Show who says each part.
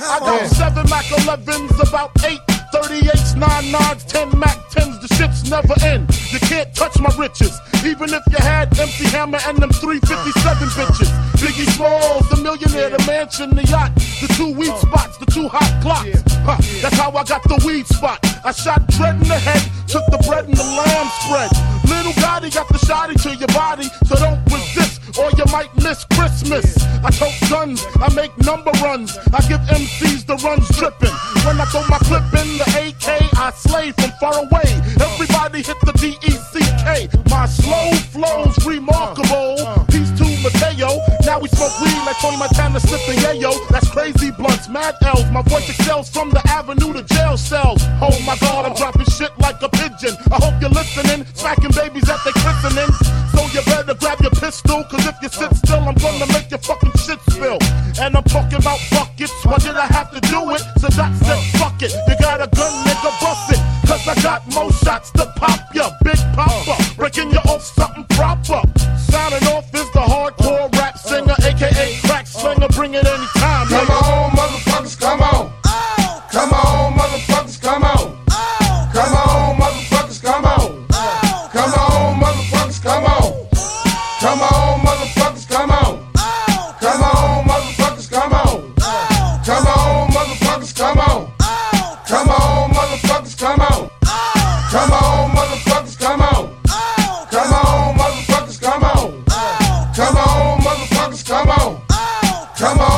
Speaker 1: I got seven Mac 11s, about eight 38s, 9 9s, 10 Mac 10s, the shits never end. You can't touch my riches, even if you had MC Hammer and them 357 bitches. Biggie Smalls, the millionaire, the mansion, the yacht, the two weed uh. spots, the two hot Glocks. Huh, that's how I got the weed spot. I shot dread in the head, took the bread and the lamb spread. Little Gotti got the shotty to your body, so don't resist miss Christmas. I tote guns, I make number runs, I give MCs the runs dripping. When I throw my clip in the AK, I slay from far away. Everybody hit the D-E-C-K. My slow flow's remarkable. Peace to Mateo. Now we smoke weed like Tony Montana sipping yayo. That's crazy blunts, mad L's. My voice excels from the avenue to jail cells. Oh my god, I'm dropping shit like a pigeon. I hope you're listening, smacking babies at their christening. Sit still, I'm gonna make your fucking shit spill. And I'm talking about buckets. Why did I have to do it? So that said, fuck it. You got a gun, nigga, bust it. Cause I got more shots to pop ya. Big popper, breaking you off something proper. Sounding off is the hardcore rap singer, aka crack slinger. Bring it anytime.
Speaker 2: Come on. Oh, come on.